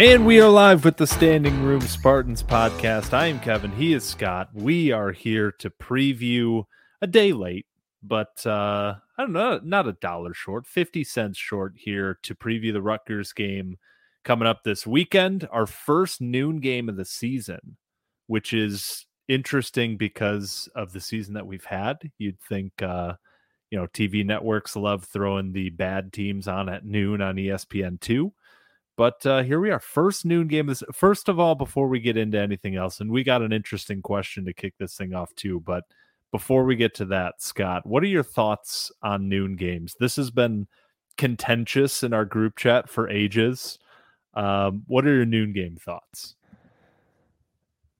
And we are live with the Standing Room Spartans podcast. I am Kevin. He is Scott. We are here to preview a day late, but uh, I don't know, not a dollar short, 50 cents short here to preview the Rutgers game coming up this weekend. Our first noon game of the season, which is interesting because of the season that we've had. You'd think, uh, you know, TV networks love throwing the bad teams on at noon on ESPN2 but uh, here we are, first noon game. This first of all, before we get into anything else, and we got an interesting question to kick this thing off too. But before we get to that, Scott, what are your thoughts on noon games? This has been contentious in our group chat for ages. Um, what are your noon game thoughts?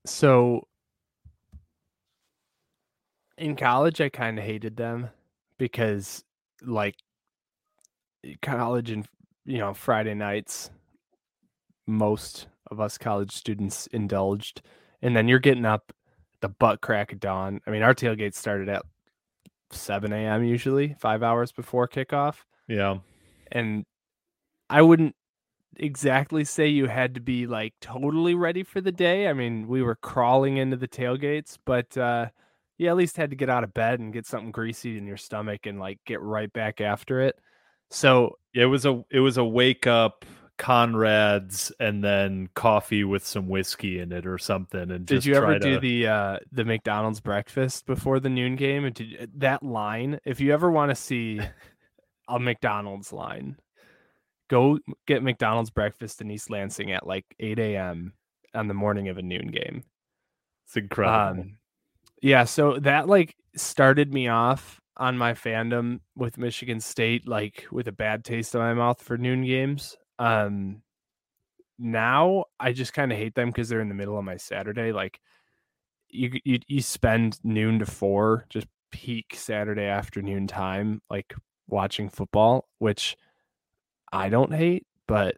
So in college, I kind of hated them because, like, college and you know Friday nights most of us college students indulged. And then you're getting up the butt crack of dawn. I mean, our tailgate started at 7 a.m. usually, five hours before kickoff. Yeah. And I wouldn't exactly say you had to be like totally ready for the day. I mean, we were crawling into the tailgates, but uh you at least had to get out of bed and get something greasy in your stomach and like get right back after it. So it was a it was a wake up Conrad's and then coffee with some whiskey in it or something. And did you ever to... do the uh, the McDonald's breakfast before the noon game? And did, that line, if you ever want to see a McDonald's line, go get McDonald's breakfast in East Lansing at like 8 a.m. on the morning of a noon game. It's incredible. Um, yeah, so that like started me off on my fandom with Michigan State, like with a bad taste in my mouth for noon games. Um, now I just kind of hate them because they're in the middle of my Saturday. Like you, you, you spend noon to four, just peak Saturday afternoon time, like watching football, which I don't hate, but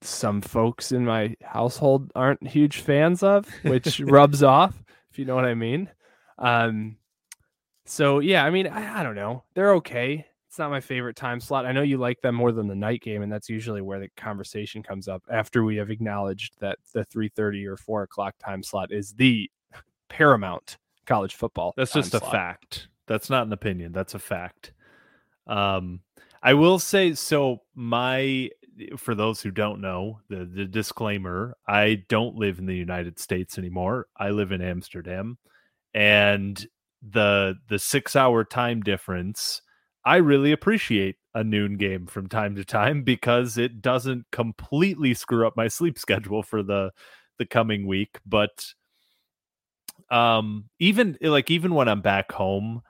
some folks in my household aren't huge fans of, which rubs off, if you know what I mean. Um, so yeah, I mean, I, I don't know. They're okay it's not my favorite time slot. I know you like them more than the night game, and that's usually where the conversation comes up after we have acknowledged that the 3:30 or 4 o'clock time slot is the paramount college football. That's just a fact. That's not an opinion. That's a fact. Um, I will say so. My for those who don't know, the the disclaimer: I don't live in the United States anymore. I live in Amsterdam, and the the six hour time difference I really appreciate a noon game from time to time because it doesn't completely screw up my sleep schedule for the the coming week. But um even like even when I'm back home,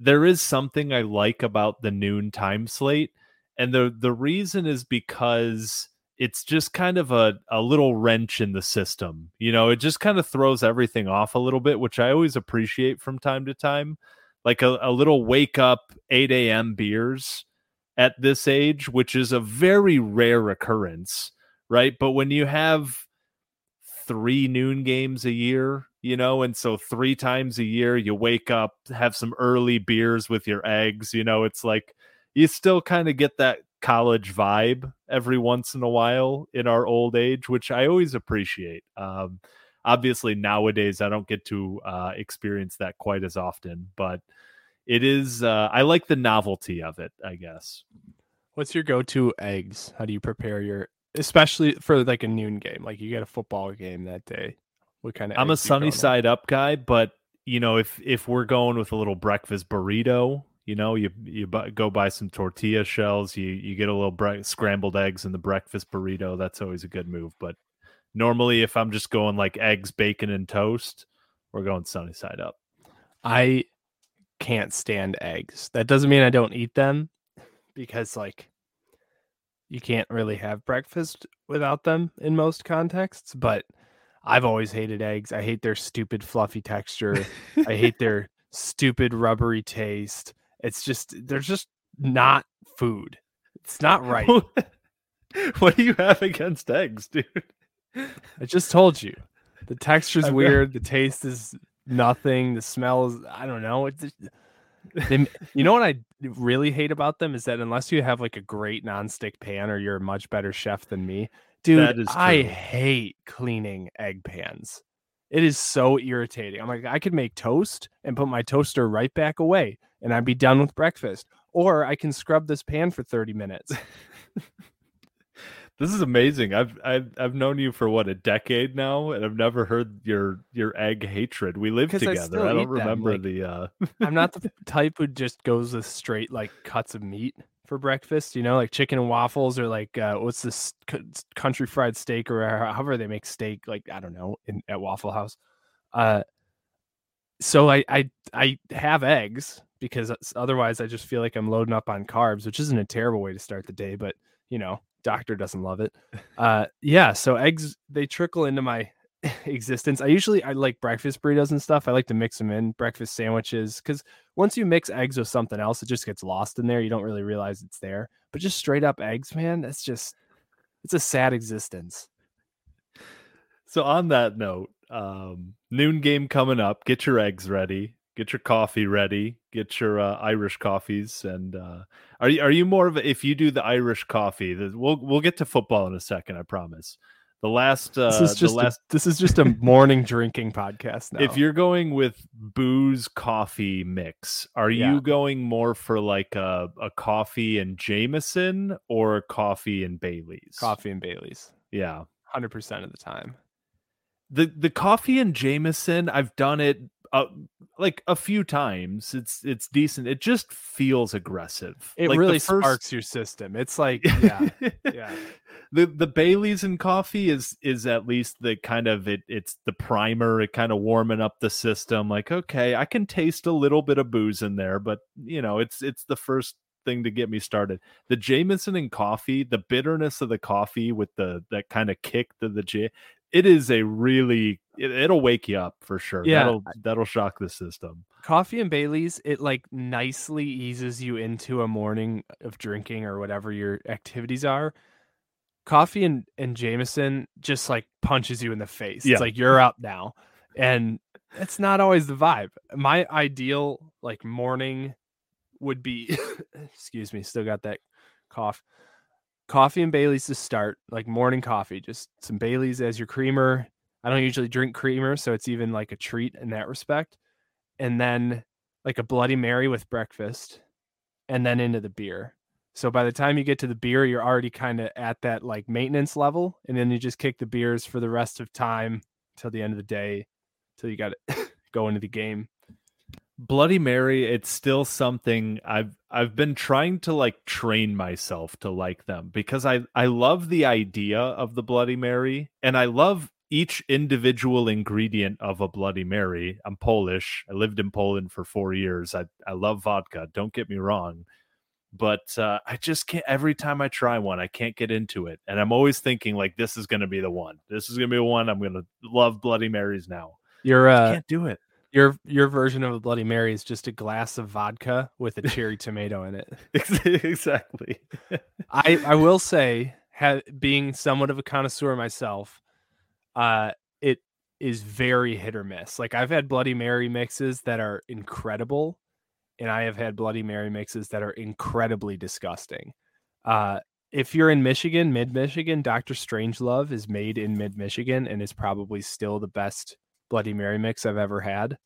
there is something I like about the noon time slate. And the the reason is because it's just kind of a, a little wrench in the system. You know, it just kind of throws everything off a little bit, which I always appreciate from time to time like a, a little wake up 8 a.m. beers at this age, which is a very rare occurrence, right? But when you have three noon games a year, you know, and so three times a year you wake up, have some early beers with your eggs, you know, it's like you still kind of get that college vibe every once in a while in our old age, which I always appreciate. Um, obviously, nowadays I don't get to uh, experience that quite as often, but it is. Uh, I like the novelty of it. I guess. What's your go-to eggs? How do you prepare your, especially for like a noon game? Like you get a football game that day. What kind of? I'm a sunny side up guy, but you know, if if we're going with a little breakfast burrito, you know, you you bu- go buy some tortilla shells, you you get a little bre- scrambled eggs in the breakfast burrito. That's always a good move. But normally, if I'm just going like eggs, bacon, and toast, we're going sunny side up. I can't stand eggs. That doesn't mean I don't eat them, because like you can't really have breakfast without them in most contexts. But I've always hated eggs. I hate their stupid fluffy texture. I hate their stupid rubbery taste. It's just they're just not food. It's not right. what do you have against eggs, dude? I just told you. The texture's I've got- weird. The taste is nothing. The smell is I don't know. It's just- they, you know what I really hate about them is that unless you have like a great nonstick pan or you're a much better chef than me, dude, I hate cleaning egg pans. It is so irritating. I'm like, I could make toast and put my toaster right back away and I'd be done with breakfast. Or I can scrub this pan for 30 minutes. This is amazing. I've I've I've known you for what a decade now, and I've never heard your your egg hatred. We live together. still I, don't remember like- the. uh I'm not the type who just goes with straight like cuts of meat for breakfast, you know, like chicken and waffles or like uh, what's this country fried steak or however they make steak, like I don't know, in at Waffle House. Uh, so I I I have eggs because otherwise I just feel like I'm loading up on carbs, which isn't a terrible way to start the day, but you know, doctor doesn't love it. Uh, yeah, so eggs they trickle into my existence. I usually I like breakfast burritos and stuff. I like to mix them in breakfast sandwiches because once you mix eggs with something else, it just gets lost in there. You don't really realize it's there. But just straight up eggs, man, that's just it's a sad existence. So on that note, um, noon game coming up. Get your eggs ready. Get your coffee ready. Get your uh, Irish coffees. And uh, are you are you more of a, if you do the Irish coffee? The, we'll we'll get to football in a second. I promise. The last uh, This is just the last a, this is just a morning drinking podcast now. If you're going with booze coffee mix, are Yeah. you going more for like a, a coffee and Jameson or a coffee and Bailey's? coffee and Bailey's, Yeah. hundred percent of the time. The the coffee and Jameson, I've done it uh, like a few times. It's it's decent. It just feels aggressive. It Like, really first- sparks your system. It's like yeah, yeah. the the Bailey's and coffee is is at least the kind of it it's the primer, it kind of warming up the system. Like, okay, I can taste a little bit of booze in there, but you know, it's it's the first thing to get me started. The Jameson and coffee, the bitterness of the coffee with the that kind of kick to the J it is a really it, it'll wake you up for sure. Yeah. That'll that'll shock the system. coffee and Bailey's, it like nicely eases you into a morning of drinking or whatever your activities are. Coffee and, and Jameson just like punches you in the face. Yeah. It's like you're up now. And it's not always the vibe. My ideal like morning would be excuse me, still got that cough. Coffee and Bailey's to start, like morning coffee, just some Bailey's as your creamer. I don't usually drink creamer, so it's even like a treat in that respect and then like a Bloody Mary with breakfast, and then into the beer. So by the time you get to the beer, you're already kind of at that like maintenance level, and then you just kick the beers for the rest of time till the end of the day, till you got to go into the game. Bloody Mary, it's still something I've I've been trying to like train myself to like them because I I love the idea of the Bloody Mary and I love each individual ingredient of a Bloody Mary. I'm Polish. I lived in Poland for 4 years. I I love vodka, don't get me wrong. But uh, I just can't every time I try one, I can't get into it. And I'm always thinking like this is going to be the one. This is going to be the one I'm going to love Bloody Marys now. You're, uh, can't do it. your your version of a Bloody Mary is just a glass of vodka with a cherry tomato in it. exactly. I I will say, ha- being somewhat of a connoisseur myself, uh, it is very hit or miss. Like I've had Bloody Mary mixes that are incredible, and I have had Bloody Mary mixes that are incredibly disgusting. Uh, if you're in Michigan, mid Michigan, Dr. Strangelove is made in mid Michigan and is probably still the best Bloody Mary mix I've ever had.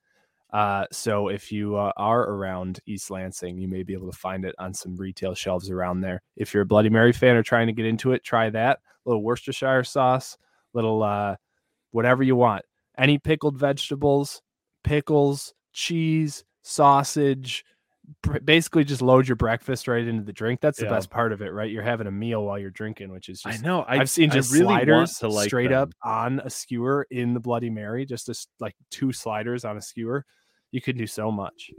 Uh, so if you uh, are around East Lansing, you may be able to find it on some retail shelves around there. If you're a Bloody Mary fan or trying to get into it, try that. A little Worcestershire sauce, little uh, whatever you want. Any pickled vegetables, pickles, cheese, sausage, basically just load your breakfast right into the drink. That's the yeah. best part of it, right? You're having a meal while you're drinking, which is just, I know I, have seen just really sliders like straight them. up on a skewer in the Bloody Mary, just a, like two sliders on a skewer. You can do so much.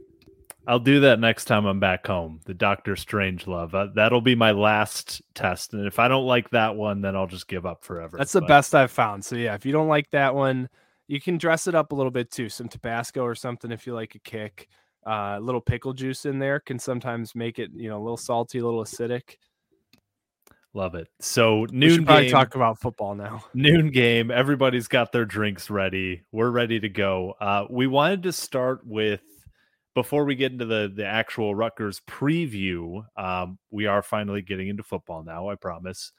I'll do that next time I'm back home. The Doctor Strangelove. Uh, that'll be my last test, and if I don't like that one, then I'll just give up forever. That's the but... best I've found. So yeah, if you don't like that one, you can dress it up a little bit too. Some Tabasco or something if you like a kick. Uh, a little pickle juice in there can sometimes make it, you know, a little salty, a little acidic. Love it. So noon game, talk about football now. Noon game. Everybody's got their drinks ready. We're ready to go. Uh, we wanted to start with before we get into the the actual Rutgers preview. Um, we are finally getting into football now. I promise.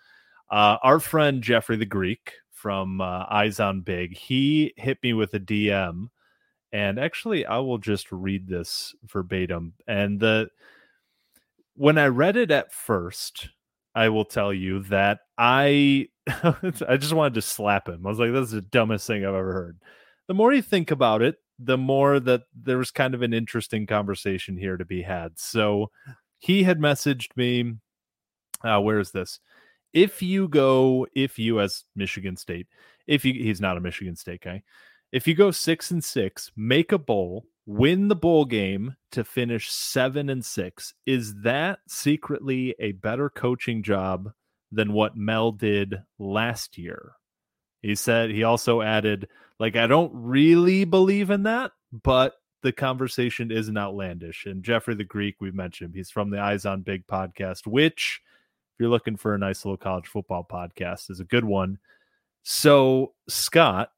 Uh, our friend Jeffrey the Greek from uh, Eyes on Big, he hit me with a DM and actually, I will just read this verbatim. And the when I read it at first, I will tell you that I I just wanted to slap him. I was like, "This is the dumbest thing I've ever heard." The more you think about it, the more that there was kind of an interesting conversation here to be had. So he had messaged me. Uh, where is this? If you go, if you as Michigan State, if you, he's not a Michigan State guy, if you go six and six, make a bowl, win the bowl game to finish seven and six, is that secretly a better coaching job than what Mel did last year? He said he also added, like, I don't really believe in that, but the conversation isn't outlandish. And Jeffrey the Greek, we've mentioned, he's from the Eyes on Big podcast, which, if you're looking for a nice little college football podcast, is a good one. So, Scott,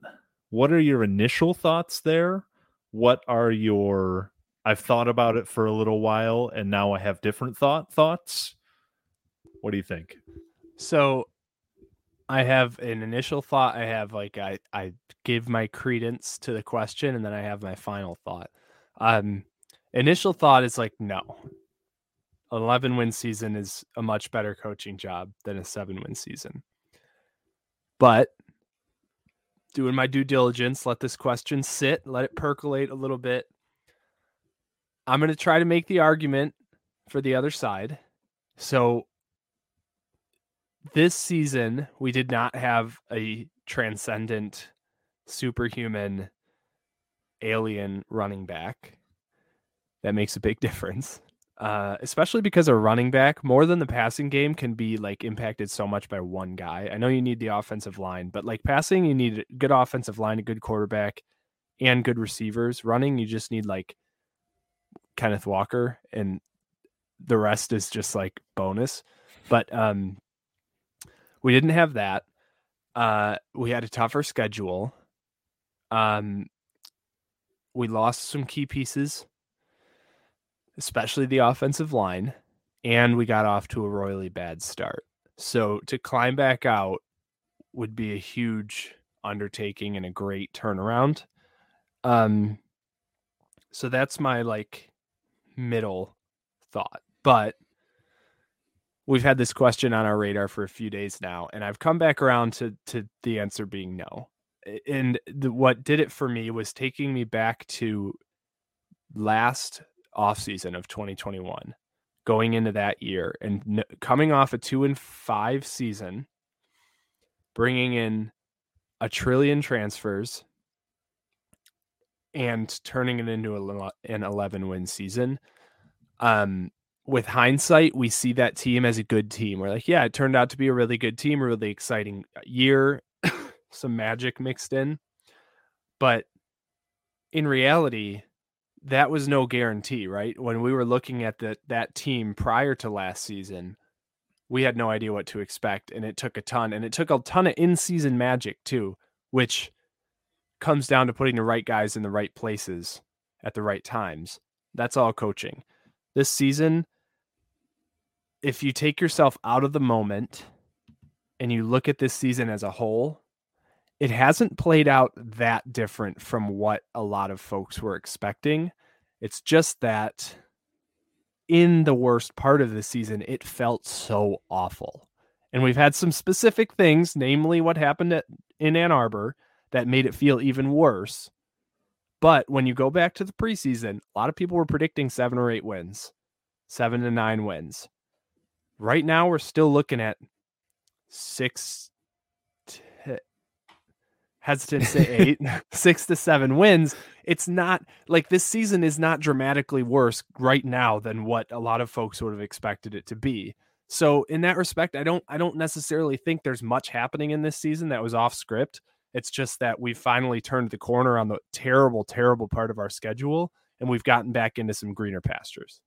what are your initial thoughts there? What are your I've thought about it for a little while and now I have different thought thoughts. What do you think? So I have an initial thought. I have like I I give my credence to the question and then I have my final thought. Um initial thought is like no. 11 win season is a much better coaching job than a 7 win season. But doing my due diligence, let this question sit, let it percolate a little bit. I'm going to try to make the argument for the other side. So this season, we did not have a transcendent, superhuman, alien running back. That makes a big difference uh, especially because a running back more than the passing game can be like impacted so much by one guy. I know you need the offensive line, but like passing, you need a good offensive line, a good quarterback, and good receivers. Running, you just need like Kenneth Walker, and the rest is just like bonus. But um, we didn't have that. Uh, we had a tougher schedule. Um, we lost some key pieces especially the offensive line, and we got off to a royally bad start. So to climb back out would be a huge undertaking and a great turnaround. Um so that's my like middle thought. But we've had this question on our radar for a few days now and I've come back around to to the answer being no. And the, what did it for me was taking me back to last offseason of 2021 going into that year and n- coming off a 2 and 5 season bringing in a trillion transfers and turning it into a, an 11 win season um with hindsight we see that team as a good team we're like yeah it turned out to be a really good team a really exciting uh, year some magic mixed in but in reality that was no guarantee, right? When we were looking at the, that team prior to last season, we had no idea what to expect, and it took a ton, and it took a ton of in-season magic too, which comes down to putting the right guys in the right places at the right times. That's all coaching. This season, if you take yourself out of the moment and you look at this season as a whole, it hasn't played out that different from what a lot of folks were expecting. It's just that in the worst part of the season, it felt so awful. And we've had some specific things, namely what happened at, in Ann Arbor, that made it feel even worse. But when you go back to the preseason, a lot of people were predicting seven or eight wins, seven to nine wins. Right now, we're still looking at six, to, hesitant to say eight, six to seven wins. It's not like this season is not dramatically worse right now than what a lot of folks would have expected it to be. So in that respect, I don't I don't necessarily think there's much happening in this season that was off script. It's just that we've finally turned the corner on the terrible, terrible part of our schedule, and we've gotten back into some greener pastures.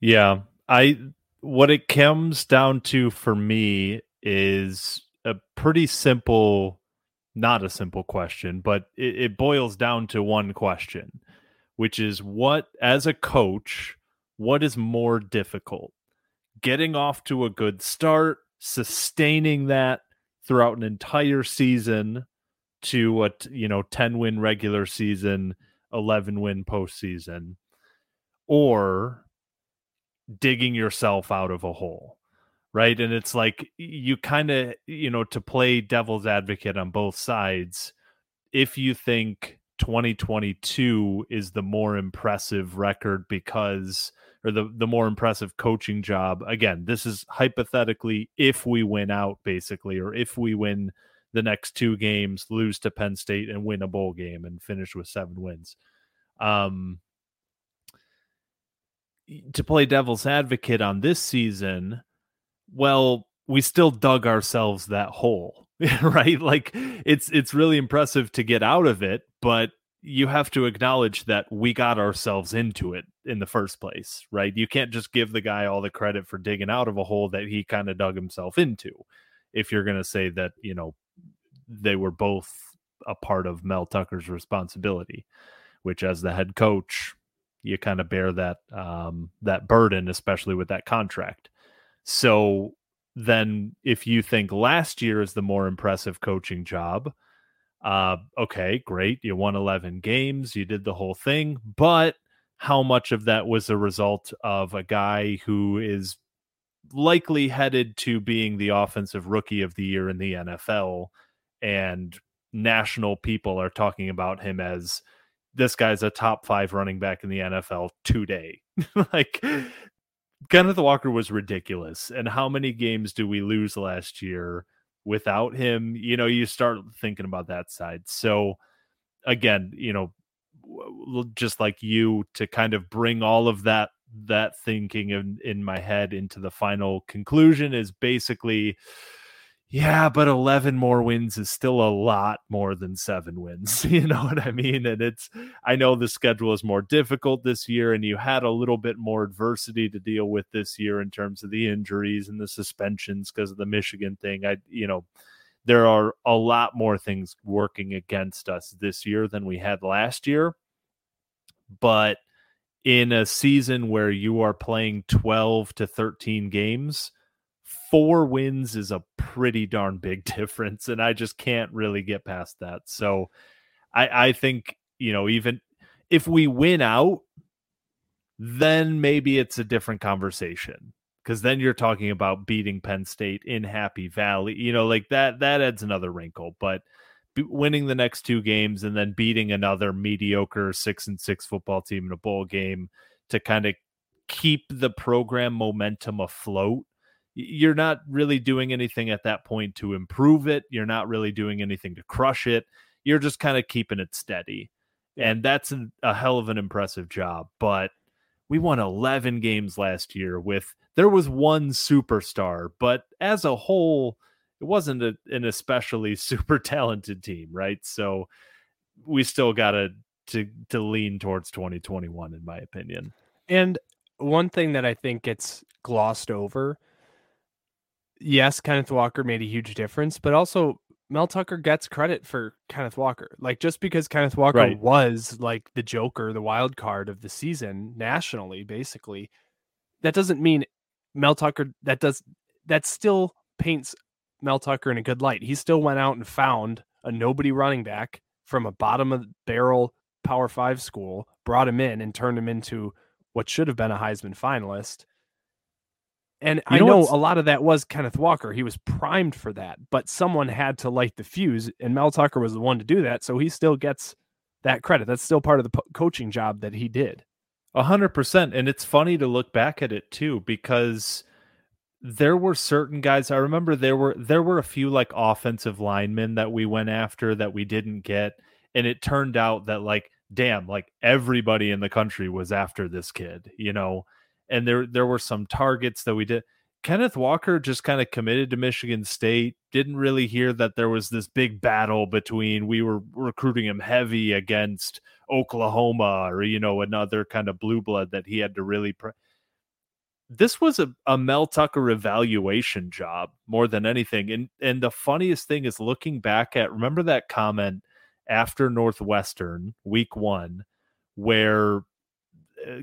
Yeah, I what it comes down to for me is a pretty simple, not a simple question, but it, it boils down to one question, which is what, as a coach, what is more difficult? Getting off to a good start, sustaining that throughout an entire season to a you know 10 win regular season 11 win postseason or digging yourself out of a hole right? And it's like you kind of you know to play devil's advocate on both sides if you think 2022 is the more impressive record because or the the more impressive coaching job again this is hypothetically if we win out basically or if we win the next two games lose to Penn State and win a bowl game and finish with seven wins. Um to play devil's advocate on this season, well, we still dug ourselves that hole, right? Like it's it's really impressive to get out of it, but you have to acknowledge that we got ourselves into it in the first place, right? You can't just give the guy all the credit for digging out of a hole that he kind of dug himself into. If you're going to say that, you know, they were both a part of Mel Tucker's responsibility, which as the head coach, you kind of bear that um, that burden, especially with that contract. So then, if you think last year is the more impressive coaching job, uh, okay, great, you won eleven games, you did the whole thing, but how much of that was a result of a guy who is likely headed to being the offensive rookie of the year in the NFL and national people are talking about him as this guy's a top five running back in the NFL today. like hmm. Kenneth Walker was ridiculous. And how many games do we lose last year without him? You know, you start thinking about that side. So again, you know, just like you to kind of bring all of that that thinking in, in my head into the final conclusion is basically yeah, but 11 more wins is still a lot more than seven wins. You know what I mean? And it's, I know the schedule is more difficult this year, and you had a little bit more adversity to deal with this year in terms of the injuries and the suspensions because of the Michigan thing. I, you know, there are a lot more things working against us this year than we had last year. But in a season where you are playing 12 to 13 games, four wins is a pretty darn big difference, and I just can't really get past that. So I, I think, you know, even if we win out, then maybe it's a different conversation because then you're talking about beating Penn State in Happy Valley. You know, like that that adds another wrinkle. But winning the next two games and then beating another mediocre six and six football team in a bowl game to kind of keep the program momentum afloat you're not really doing anything at that point to improve it. You're not really doing anything to crush it. You're just kind of keeping it steady. And that's an, a hell of an impressive job. But we won 11 games last year with there was one superstar, but as a whole, it wasn't a, an especially super talented team, right? So we still got to to to lean towards 2021 in my opinion. And one thing that I think gets glossed over yes, Kenneth Walker made a huge difference, but also Mel Tucker gets credit for Kenneth Walker. Like just because Kenneth Walker right. was like the Joker, the wild card of the season nationally, basically, that doesn't mean Mel Tucker that does that still paints Mel Tucker in a good light. He still went out and found a nobody running back from a bottom of the barrel Power Five school, brought him in and turned him into what should have been a Heisman finalist. And you I know, know a lot of that was Kenneth Walker. He was primed for that, but someone had to light the fuse, and Mel Tucker was the one to do that. So he still gets that credit. That's still part of the po- coaching job that he did. A hundred percent. And it's funny to look back at it too, because there were certain guys. I remember there were there were a few like offensive linemen that we went after that we didn't get, and it turned out that like damn, like everybody in the country was after this kid, you know. And there there were some targets that we did. Kenneth Walker just kind of committed to Michigan State. Didn't really hear that there was this big battle between we were recruiting him heavy against Oklahoma or you know another kind of blue blood that he had to really. Pre- this was a, a Mel Tucker evaluation job more than anything. And and the funniest thing is looking back at remember that comment after Northwestern week one where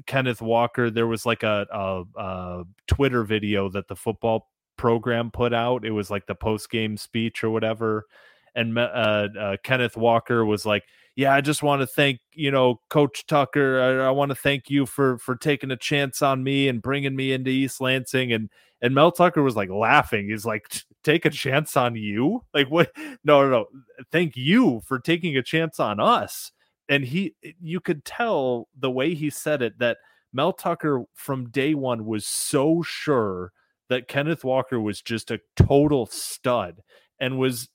Kenneth Walker there was like a, a, a Twitter video that the football program put out. It was like the post game speech or whatever. And uh, uh, Kenneth Walker was like, yeah, I just want to thank you know Coach Tucker. I, I want to thank you for for taking a chance on me and bringing me into East Lansing. And and Mel Tucker was like laughing. He's like, take a chance on you? Like what? No, no, no. Thank you for taking a chance on us. And he, eh, you could tell the way he said it that Mel Tucker from day one was so sure that Kenneth Walker was just a total stud and was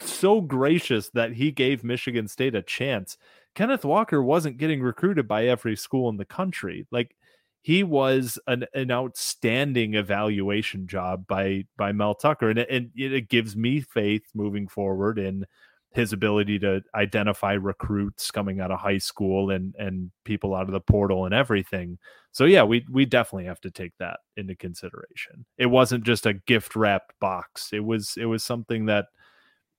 so gracious that he gave Michigan State a chance. Kenneth Walker wasn't getting recruited by every school in the country. Like he was an, an outstanding evaluation job by by Mel Tucker, and it, and it gives me faith moving forward in his ability to identify recruits coming out of high school and and people out of the portal and everything. So yeah, we we definitely have to take that into consideration. It wasn't just a gift wrapped box. It was it was something that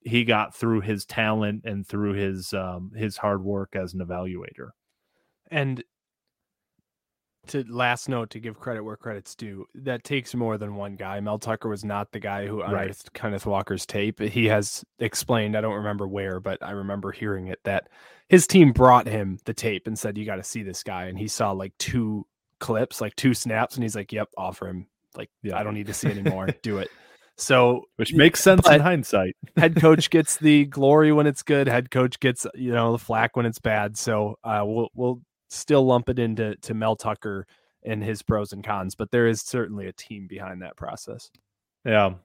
he got through his talent and through his um, his hard work as an evaluator. And to last note to give credit where credit's due, that takes more than one guy. Mel Tucker was not the guy who unearthed right. Kenneth Walker's tape. He has explained, I don't remember where, but I remember hearing it that his team brought him the tape and said, You got to see this guy. And he saw like two clips, like two snaps, and he's like, Yep, offer him. Like, yeah. I don't need to see anymore. Do it. So, which makes sense in hindsight. head coach gets the glory when it's good. Head coach gets you know the flack when it's bad. So uh, we'll we'll still lump it into to Mel Tucker and his pros and cons, but there is certainly a team behind that process. Yeah.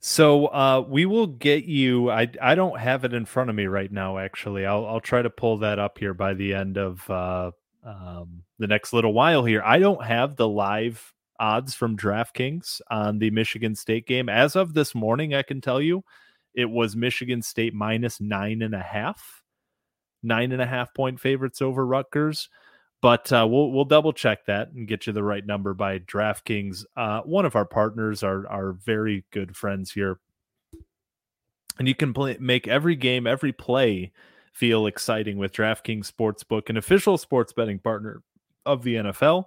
So uh, we will get you. I I don't have it in front of me right now. Actually, I'll I'll try to pull that up here by the end of uh, um, the next little while. Here, I don't have the live odds from DraftKings on the Michigan State game. As of this morning, I can tell you it was Michigan State minus nine and a half, nine and a half point favorites over Rutgers. But uh, we'll we'll double check that and get you the right number by DraftKings. Uh, one of our partners, are are very good friends here, and you can play, make every game, every play feel exciting with DraftKings Sportsbook, an official sports betting partner of the NFL.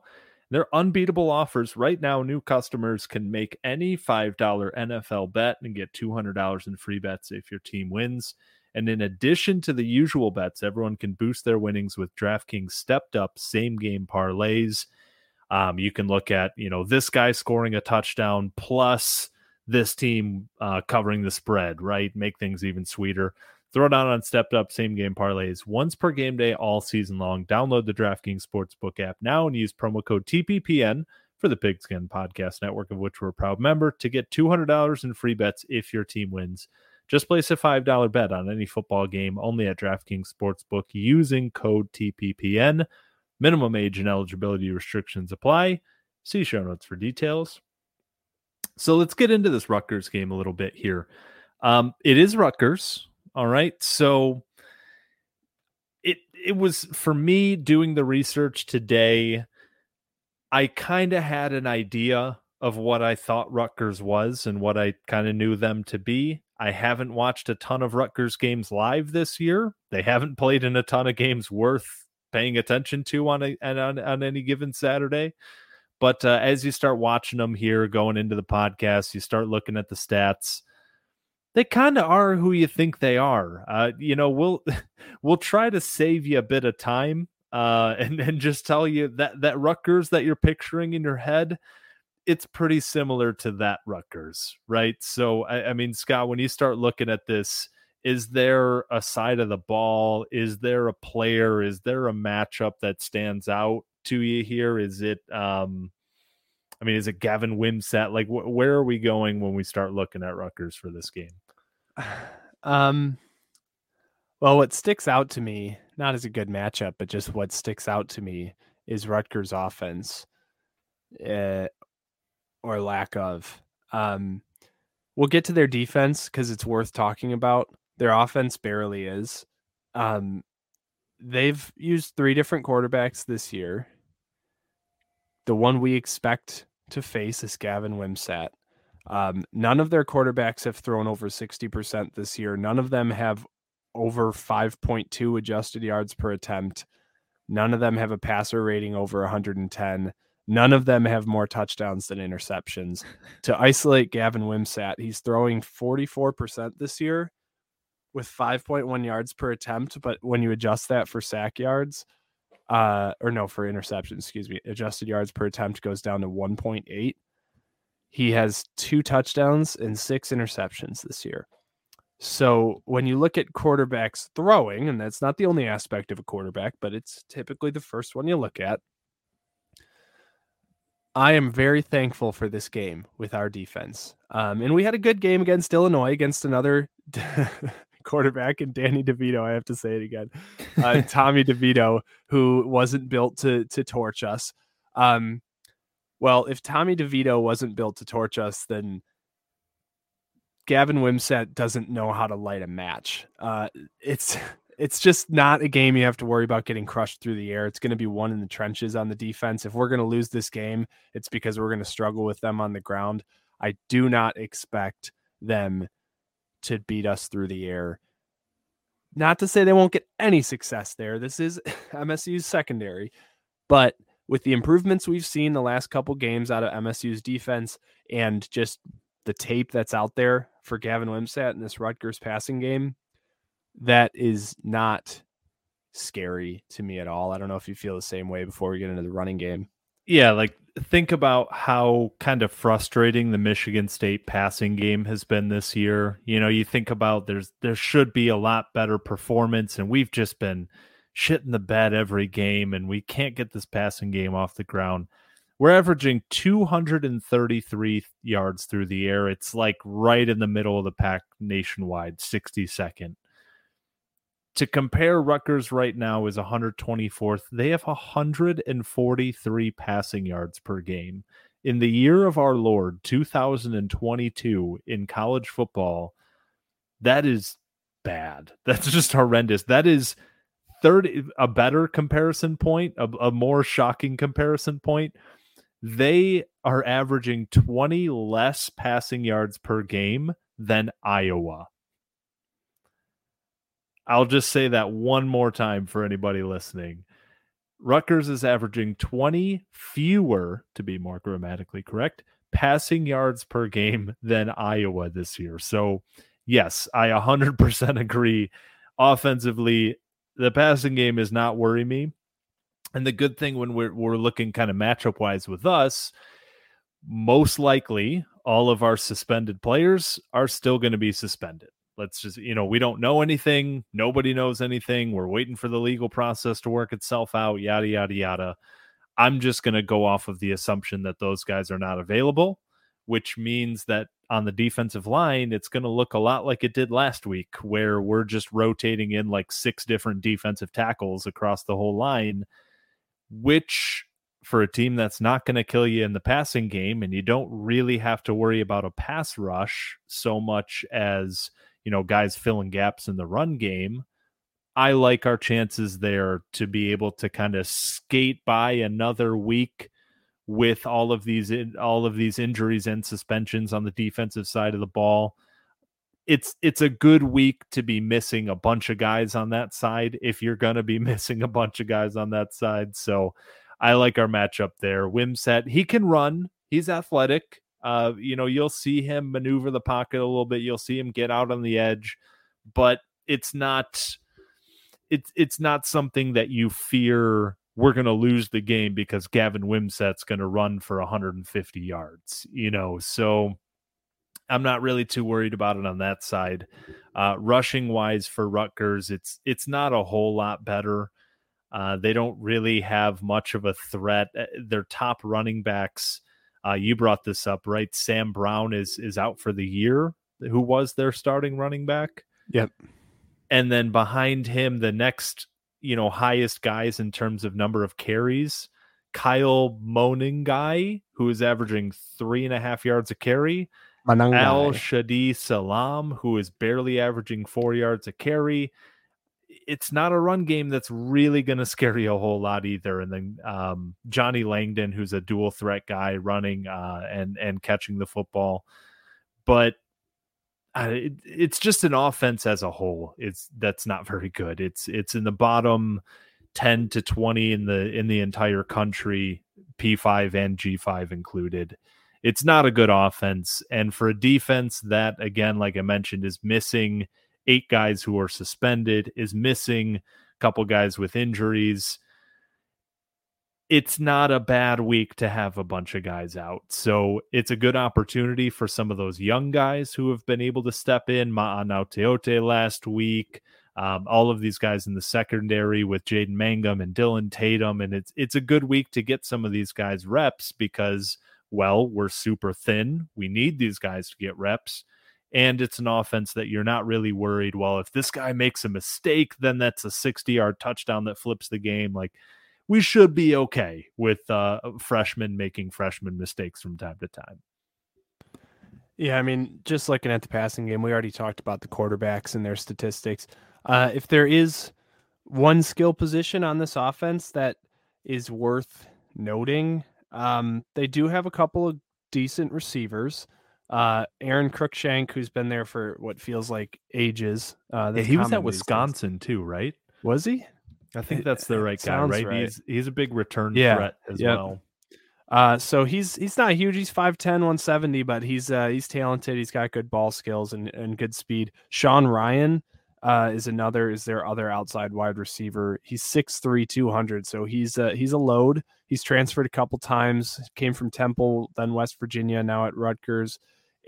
Their unbeatable offers right now, new customers can make any $5 NFL bet and get $200 in free bets if your team wins. And in addition to the usual bets, everyone can boost their winnings with DraftKings stepped up same game parlays. Um, you can look at, you know, this guy scoring a touchdown plus this team uh, covering the spread, right? Make things even sweeter. Throw it out on stepped up same game parlays once per game day all season long. Download the DraftKings Sportsbook app now and use promo code TPPN for the Pigskin Podcast Network, of which we're a proud member, to get $200 in free bets if your team wins. Just place a $5 bet on any football game only at DraftKings Sportsbook using code TPPN. Minimum age and eligibility restrictions apply. See show notes for details. So let's get into this Rutgers game a little bit here. Um, it is Rutgers. All right. So it it was for me doing the research today. I kind of had an idea of what I thought Rutgers was and what I kind of knew them to be. I haven't watched a ton of Rutgers games live this year. They haven't played in a ton of games worth paying attention to on a on, on any given Saturday. But uh, as you start watching them here, going into the podcast, you start looking at the stats. They kind of are who you think they are. Uh, you know, we'll we'll try to save you a bit of time uh, and and just tell you that that Rutgers that you're picturing in your head, it's pretty similar to that Rutgers, right? So I, I mean, Scott, when you start looking at this, is there a side of the ball? Is there a player? Is there a matchup that stands out to you here? Is it um I mean, is it Gavin Wimsatt? Like, wh- where are we going when we start looking at Rutgers for this game? Um, well, what sticks out to me, not as a good matchup, but just what sticks out to me is Rutgers' offense, uh, or lack of. Um, we'll get to their defense because it's worth talking about. Their offense barely is. Um, they've used three different quarterbacks this year. The one we expect to face is Gavin Wimsatt. Um, none of their quarterbacks have thrown over 60% this year. None of them have over 5.2 adjusted yards per attempt. None of them have a passer rating over 110. None of them have more touchdowns than interceptions. to isolate Gavin Wimsatt, he's throwing 44% this year with 5.1 yards per attempt. But when you adjust that for sack yards, uh, or no, for interceptions, excuse me, adjusted yards per attempt goes down to 1.8. He has two touchdowns and six interceptions this year. So when you look at quarterbacks throwing, and that's not the only aspect of a quarterback, but it's typically the first one you look at. I am very thankful for this game with our defense. Um, and we had a good game against Illinois, against another quarterback and Danny DeVito. I have to say it again. Uh, Tommy DeVito, who wasn't built to to torch us. Um, well, if Tommy DeVito wasn't built to torch us, then Gavin Wimsatt doesn't know how to light a match. Uh, it's it's just not a game you have to worry about getting crushed through the air. It's going to be one in the trenches on the defense. If we're going to lose this game, it's because we're going to struggle with them on the ground. I do not expect them to beat us through the air. Not to say they won't get any success there. This is MSU's secondary, but with the improvements we've seen the last couple games out of MSU's defense and just the tape that's out there for Gavin Wimsatt in this Rutgers passing game, that is not scary to me at all. I don't know if you feel the same way before we get into the running game. Yeah, like think about how kind of frustrating the Michigan State passing game has been this year. You know, you think about there's there should be a lot better performance and we've just been shitting the bed every game and we can't get this passing game off the ground. We're averaging 233 yards through the air. It's like right in the middle of the pack nationwide, 62nd to compare Rutgers right now is 124th. They have 143 passing yards per game. In the year of our Lord, 2022, in college football, that is bad. That's just horrendous. That is 30 a better comparison point, a, a more shocking comparison point. They are averaging 20 less passing yards per game than Iowa. I'll just say that one more time for anybody listening. Rutgers is averaging 20 fewer, to be more grammatically correct, passing yards per game than Iowa this year. So, yes, I 100% agree. Offensively, the passing game is not worry me. And the good thing when we're, we're looking kind of matchup wise with us, most likely all of our suspended players are still going to be suspended let's just you know we don't know anything nobody knows anything we're waiting for the legal process to work itself out yada yada yada. I'm just going to go off of the assumption that those guys are not available which means that on the defensive line it's going to look a lot like it did last week where we're just rotating in like six different defensive tackles across the whole line which for a team that's not going to kill you in the passing game and you don't really have to worry about a pass rush so much as you know, guys filling gaps in the run game, I like our chances there to be able to kind of skate by another week with all of these all of these injuries and suspensions on the defensive side of the ball. It's it's a good week to be missing a bunch of guys on that side if you're going to be missing a bunch of guys on that side. So I like our matchup there. Wimsatt, he can run. He's athletic. Uh, you know, you'll see him maneuver the pocket a little bit. You'll see him get out on the edge, but it's not it's it's not something that you fear we're going to lose the game because Gavin Wimsatt's going to run for 150 yards, you know. So I'm not really too worried about it on that side. Uh, rushing wise for Rutgers, it's it's not a whole lot better. Uh, they don't really have much of a threat. Uh, their top running backs, uh, you brought this up, right? Sam Brown is is out for the year. Who was their starting running back? Yep. And then behind him, the next you know highest guys in terms of number of carries. Kyle Monangai, who is averaging three and a half yards a carry. Manangai. Al-Shadee Salaam, who is barely averaging four yards a carry. It's not a run game that's really going to scare you a whole lot either. And then um, Johnny Langan, who's a dual threat guy, running uh, and and catching the football. But uh, it, it's just an offense as a whole. It's that's not very good. It's it's in the bottom ten to twenty in the in the entire country, P five and G five included. It's not a good offense, and for a defense that, again, like I mentioned, is missing eight guys who are suspended, is missing a couple guys with injuries it's not a bad week to have a bunch of guys out. So it's a good opportunity for some of those young guys who have been able to step in. Ma'anaoteote last week. Um, all of these guys in the secondary with Jaden Mangham and Dillon Tatum. And it's it's a good week to get some of these guys reps because, well, we're super thin. We need these guys to get reps. And it's an offense that you're not really worried. Well, if this guy makes a mistake, then that's a 60 yard touchdown that flips the game. Like we should be okay with uh, freshmen making freshman mistakes from time to time. Yeah, I mean, just looking at the passing game, we already talked about the quarterbacks and their statistics. Uh, if there is one skill position on this offense that is worth noting, um, they do have a couple of decent receivers. Uh, Aron Cruickshank, who's been there for what feels like ages. Uh, yeah, he was at Wisconsin too, right? Was he? I think that's the right guy, right? right? He's he's a big return yeah. threat as yep. well. Uh, so he's he's not huge. He's 5'10", 170, but he's uh, he's talented. He's got good ball skills and, and good speed. Sean Ryan uh, is another is their other outside wide receiver. He's 6'3", 200, so he's uh, he's a load. He's transferred a couple times. Came from Temple, then West Virginia, now at Rutgers.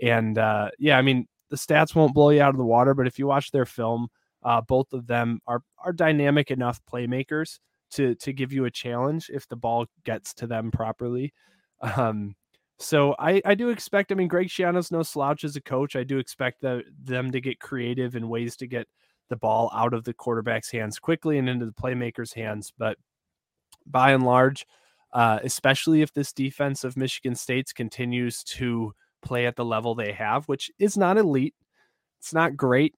And uh, yeah, I mean the stats won't blow you out of the water, but if you watch their film, uh, both of them are are dynamic enough playmakers to to give you a challenge if the ball gets to them properly. Um, so I, I do expect. I mean, Greg Schiano's no slouch as a coach. I do expect the, them to get creative in ways to get the ball out of the quarterback's hands quickly and into the playmakers' hands. But by and large, uh, especially if this defense of Michigan State's continues to play at the level they have, which is not elite, it's not great.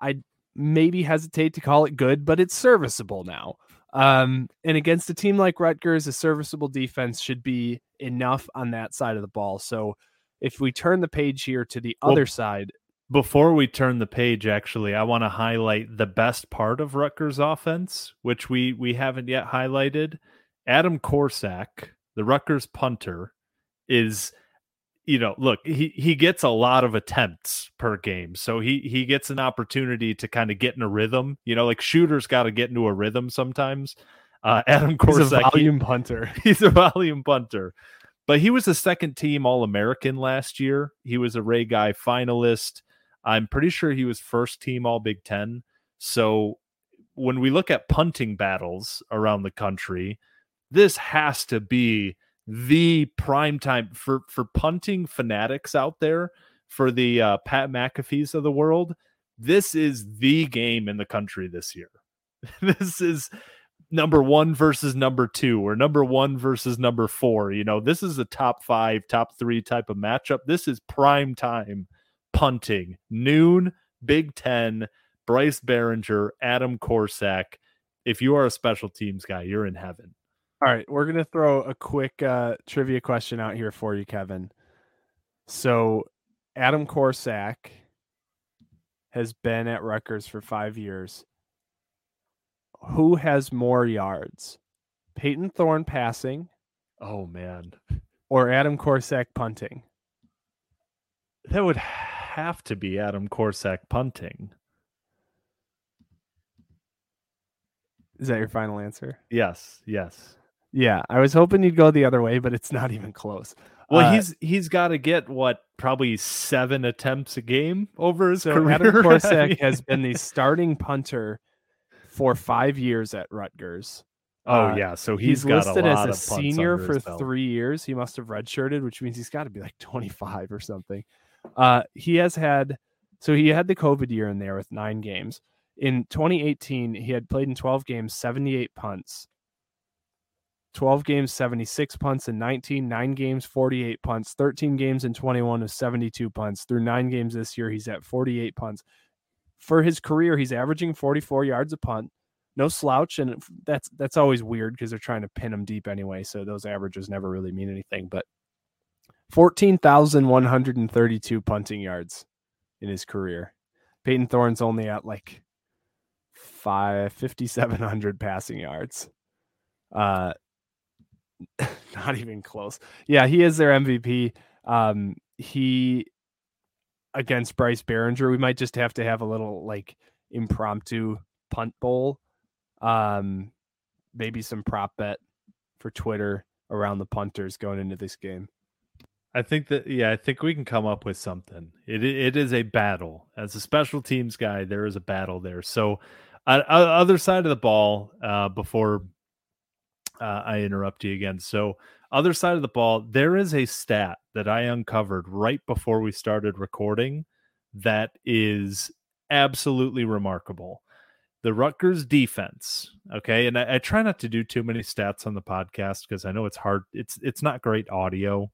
I maybe hesitate to call it good, but it's serviceable now. Um, and against a team like Rutgers, a serviceable defense should be enough on that side of the ball. So if we turn the page here to the well, other side. Before we turn the page, actually, I want to highlight the best part of Rutgers offense, which we we haven't yet highlighted. Adam Korsak, the Rutgers punter, is you know, look, he he gets a lot of attempts per game, so he he gets an opportunity to kind of get in a rhythm. You know, like shooters got to get into a rhythm sometimes. Uh, Adam Korsak, he's a volume he, punter. He's a volume punter, but he was a second team All American last year. He was a Ray Guy finalist. I'm pretty sure he was first team All Big Ten. So when we look at punting battles around the country, this has to be the prime time for for punting fanatics out there for the uh, Pat McAfee's of the world. This is the game in the country this year. this is number one versus number two, or number one versus number four. You know, this is a top five, top three type of matchup. This is prime time punting, noon, Big Ten, Bryce Baringer, Adam Korsak. If you are a special teams guy, you're in heaven. All right, we're gonna throw a quick uh, trivia question out here for you, Kevin. So, Adam Korsak has been at Rutgers for five years. Who has more yards Peyton Thorne passing, Oh man, or Adam Korsak punting? that would have to be Adam Korsak punting. Is that your final answer? Yes, yes. Yeah, I was hoping you'd go the other way, but it's not even close. Well, Uh, he's he's got to get what probably seven attempts a game over his so career. Adam I Korsak mean- has been the starting punter for five years at Rutgers. Oh uh, yeah, so He's, he's got listed a as a of senior for three years. He must have redshirted, which means he's got to be like 25 or something. Uh, he has had, so he had the COVID year in there with nine games. In 2018, he had played in 12 games, 78 punts. 12 games, 76 punts in 19, nine games, 48 punts, 13 games in 21 with 72 punts. Through nine games this year, he's at 48 punts. For his career, he's averaging 44 yards a punt no slouch and that's that's always weird because they're trying to pin him deep anyway so those averages never really mean anything but 14,132 punting yards in his career Peyton Thorne's only at like 5 5700 passing yards uh not even close yeah he is their MVP um he against Bryce Baringer we might just have to have a little like impromptu punt bowl um maybe some prop bet for Twitter around the punters going into this game. I think that yeah, I think we can come up with something. It it is a battle. As a special teams guy, there is a battle there. So, uh, other side of the ball. Uh, before uh, I interrupt you again, so other side of the ball, there is a stat that I uncovered right before we started recording that is absolutely remarkable. The Rutgers defense, okay, and I, I try not to do too many stats on the podcast because I know it's hard. It's it's not great audio.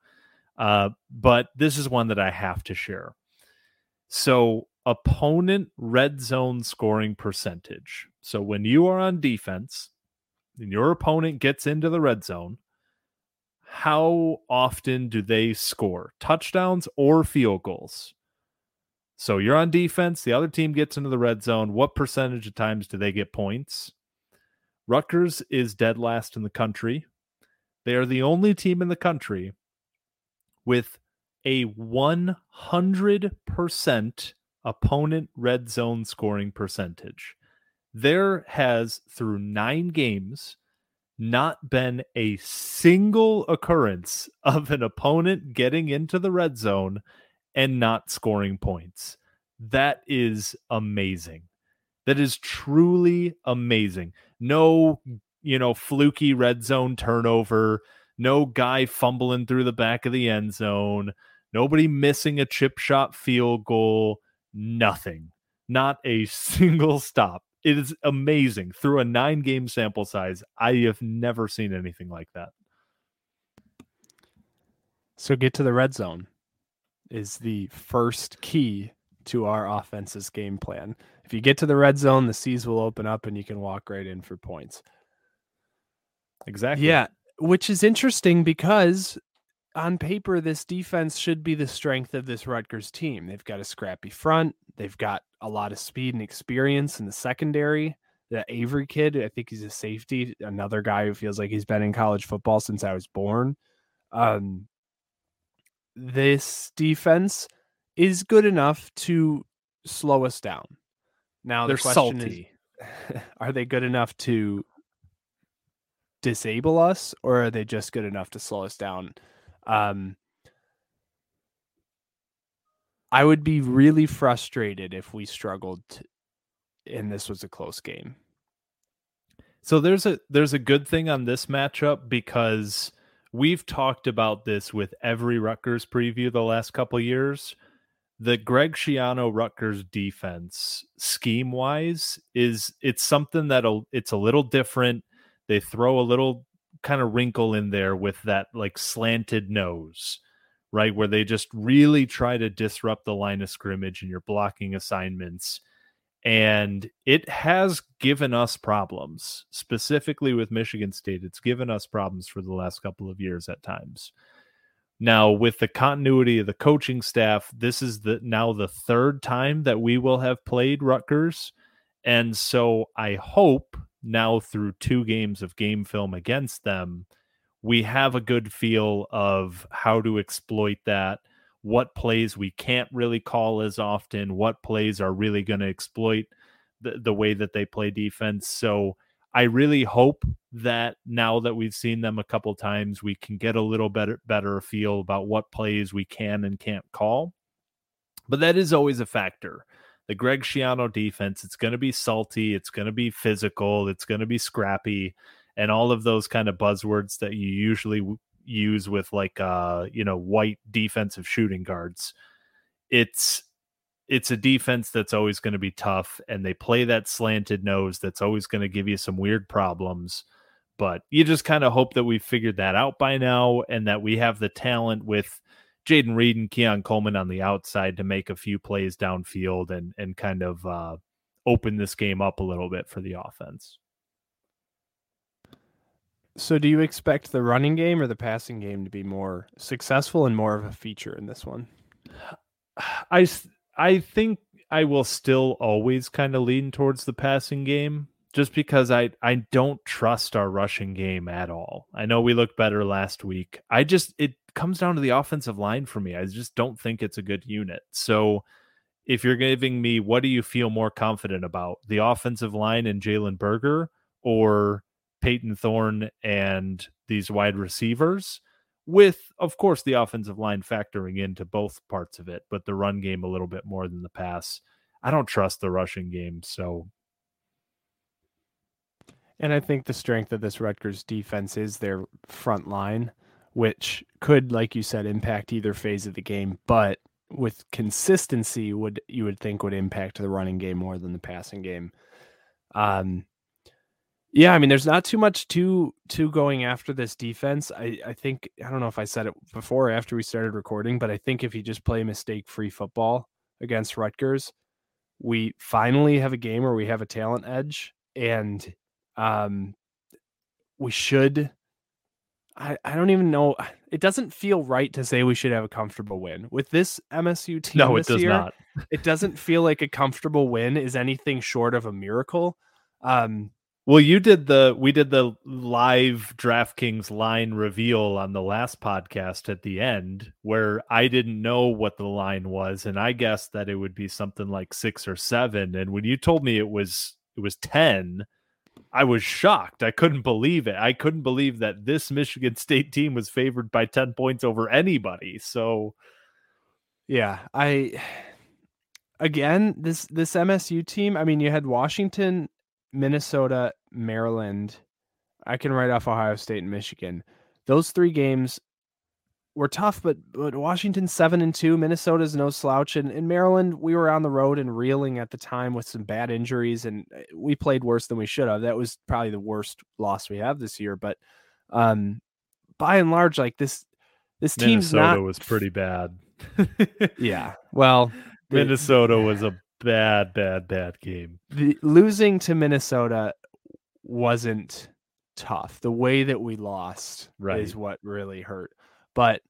Uh, but this is one that I have to share. So, opponent red zone scoring percentage. So, when you are on defense and your opponent gets into the red zone, how often do they score touchdowns or field goals? So, you're on defense, the other team gets into the red zone. What percentage of times do they get points? Rutgers is dead last in the country. They are the only team in the country with a 100% opponent red zone scoring percentage. There has, through nine games, not been a single occurrence of an opponent getting into the red zone and not scoring points. That is amazing. That is truly amazing. No, you know, fluky red zone turnover no guy fumbling through the back of the end zone, nobody missing a chip shot field goal, nothing. Not a single stop. It is amazing. Through a nine game sample size, I have never seen anything like that. So get to the red zone is the first key to our offense's game plan. If you get to the red zone, the seas will open up and you can walk right in for points. Exactly. Yeah, which is interesting because on paper, this defense should be the strength of this Rutgers team. They've got a scrappy front, they've got a lot of speed and experience in the secondary. The Avery kid, I think he's a safety, another guy who feels like he's been in college football since I was born. Um, this defense is good enough to slow us down. Now They're the question salty. is, are they good enough to disable us, or are they just good enough to slow us down? Um, I would be really frustrated if we struggled to, and this was a close game. So there's a there's a good thing on this matchup because we've talked about this with every Rutgers preview the last couple years. The Greg Schiano Rutgers defense scheme wise is it's something that'll it's a little different. They throw a little kind of wrinkle in there with that like slanted nose, right? Where they just really try to disrupt the line of scrimmage and your blocking assignments and it has given us problems specifically with michigan state it's given us problems for the last couple of years at times now with the continuity of the coaching staff this is the now the third time that we will have played rutgers and so i hope now through two games of game film against them, we have a good feel of how to exploit that, what plays we can't really call as often, what plays are really going to exploit the, the way that they play defense. So I really hope that now that we've seen them a couple times, we can get a little better better feel about what plays we can and can't call. But that is always a factor. The Greg Schiano defense, it's going to be salty, it's going to be physical, it's going to be scrappy, and all of those kind of buzzwords that you usually use with like uh, you know, white defensive shooting guards. It's it's a defense that's always going to be tough and they play that slanted nose that's always going to give you some weird problems but you just kind of hope that we've figured that out by now and that we have the talent with Jayden Reed and Keon Coleman on the outside to make a few plays downfield and and kind of uh, open this game up a little bit for the offense. So, do you expect the running game or the passing game to be more successful and more of a feature in this one? I I think I will still always kind of lean towards the passing game just because I I don't trust our rushing game at all. I know we looked better last week. I just it comes down to the offensive line for me. I just don't think it's a good unit. So if you're giving me what do you feel more confident about? The offensive line and Jalen Berger or Peyton Thorne and these wide receivers? with of course the offensive line factoring into both parts of it but the run game a little bit more than the pass i don't trust the rushing game so and i think the strength of this rutgers defense is their front line which could like you said impact either phase of the game but with consistency would you would think would impact the running game more than the passing game um yeah, I mean, there's not too much to to going after this defense. I I think I don't know if I said it before or after we started recording, but I think if you just play mistake free football against Rutgers, we finally have a game where we have a talent edge, and um, we should. I, I don't even know. It doesn't feel right to say we should have a comfortable win with this MSU team. No, it does year, not. it doesn't feel like a comfortable win is anything short of a miracle. Um, well, you did the we did the live DraftKings line reveal on the last podcast at the end where I didn't know what the line was and I guessed that it would be something like 6 or 7 and when you told me it was it was 10 I was shocked. I couldn't believe it. I couldn't believe that this Michigan State team was favored by 10 points over anybody. So yeah, I again, this this MSU team, I mean, you had Washington Minnesota, Maryland. I can write off Ohio State and Michigan. Those three games were tough, but but Washington seven and two, Minnesota's no slouch, and in Maryland we were on the road and reeling at the time with some bad injuries, and uh, we played worse than we should have. That was probably the worst loss we have this year, but um, by and large, like this this team's Minnesota not was pretty bad. yeah. Well, Minnesota was a bad, bad, bad game. The losing to Minnesota wasn't tough. The way that we lost right. is what really hurt. But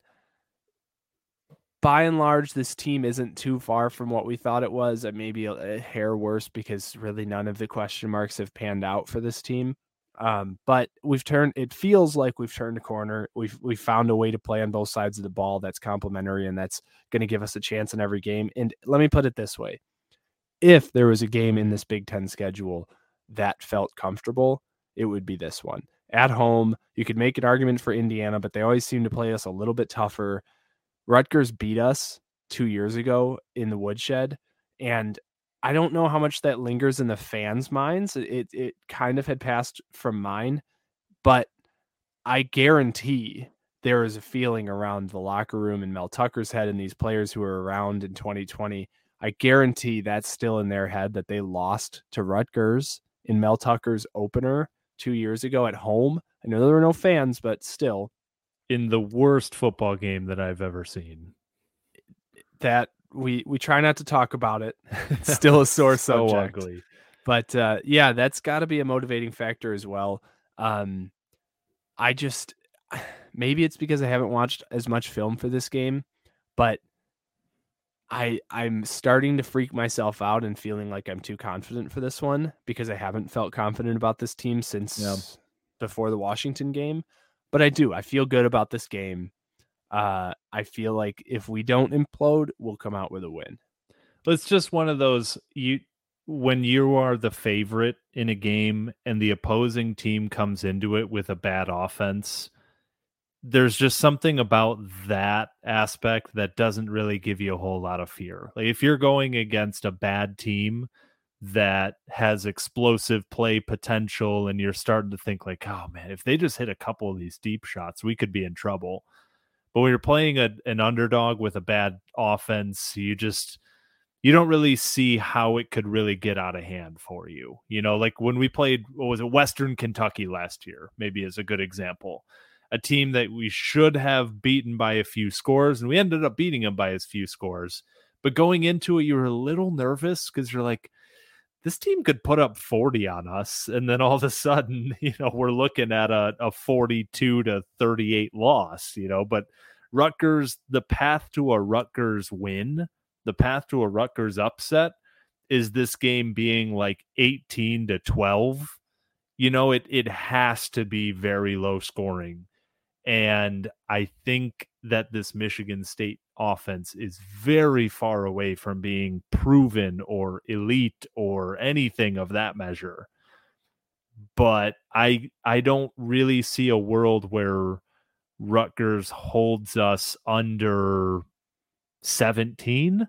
by and large, this team isn't too far from what we thought it was. And maybe a, a hair worse because really none of the question marks have panned out for this team. Um, but we've turned. It feels like we've turned a corner. We've we've found a way to play on both sides of the ball that's complementary and that's going to give us a chance in every game. And let me put it this way: if there was a game in this Big Ten schedule that felt comfortable, it would be this one. At home, you could make an argument for Indiana, but they always seem to play us a little bit tougher. Rutgers beat us two years ago in the woodshed, and I don't know how much that lingers in the fans' minds. It it kind of had passed from mine, but I guarantee there is a feeling around the locker room in Mel Tucker's head and these players who are around in 2020 I guarantee that's still in their head that they lost to Rutgers in Mel Tucker's opener two years ago at home. I know there were no fans, but still. In the worst football game that I've ever seen. That we we try not to talk about it. It's still a sore so subject. Ugly. But uh, yeah, that's got to be a motivating factor as well. Um, I just maybe it's because I haven't watched as much film for this game, but I I'm starting to freak myself out and feeling like I'm too confident for this one because I haven't felt confident about this team since yeah. before the Washington game. But I do. I feel good about this game. Uh, I feel like if we don't implode, we'll come out with a win. It's just one of those you when you are the favorite in a game and the opposing team comes into it with a bad offense there's just something about that aspect that doesn't really give you a whole lot of fear. Like if you're going against a bad team that has explosive play potential and you're starting to think like, "Oh man, if they just hit a couple of these deep shots, we could be in trouble." But when you're playing a, an underdog with a bad offense, you just you don't really see how it could really get out of hand for you. You know, like when we played what was it Western Kentucky last year, maybe is a good example a team that we should have beaten by a few scores, and we ended up beating them by as few scores. But going into it, you were a little nervous because you're like, this team could put up 40 on us. And then all of a sudden, you know, we're looking at a, a 42 to 38 loss, you know. But Rutgers, the path to a Rutgers win, the path to a Rutgers upset is this game being like 18 to 12. You know, it it has to be very low scoring and I think that this Michigan State offense is very far away from being proven or elite or anything of that measure. But I I don't really see a world where Rutgers holds us under 17.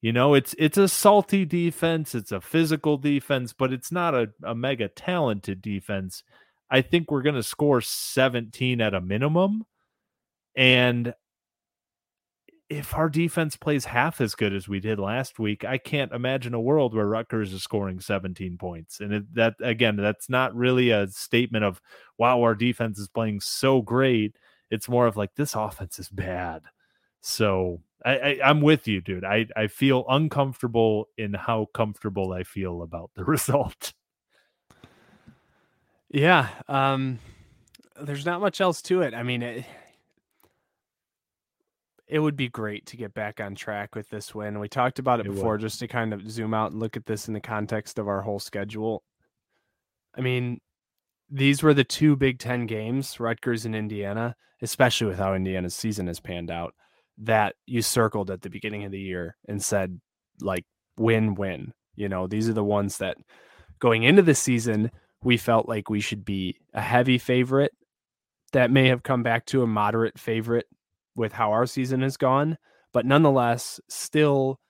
You know, it's it's a salty defense, it's a physical defense, but it's not a, a mega talented defense. I think we're going to score 17 at a minimum. And if our defense plays half as good as we did last week, I can't imagine a world where Rutgers is scoring 17 points. And it, that, again, that's not really a statement of, wow, our defense is playing so great. It's more of like, this offense is bad. So I, I, I'm with you, dude. I, I feel uncomfortable in how comfortable I feel about the result. Yeah, um, there's not much else to it. I mean, it, it would be great to get back on track with this win. We talked about it, it before, would. just to kind of zoom out and look at this in the context of our whole schedule. I mean, these were the two Big Ten games, Rutgers and Indiana, especially with how Indiana's season has panned out, that you circled at the beginning of the year and said, like, win win. You know, these are the ones that going into the season we felt like we should be a heavy favorite that may have come back to a moderate favorite with how our season has gone, but nonetheless, still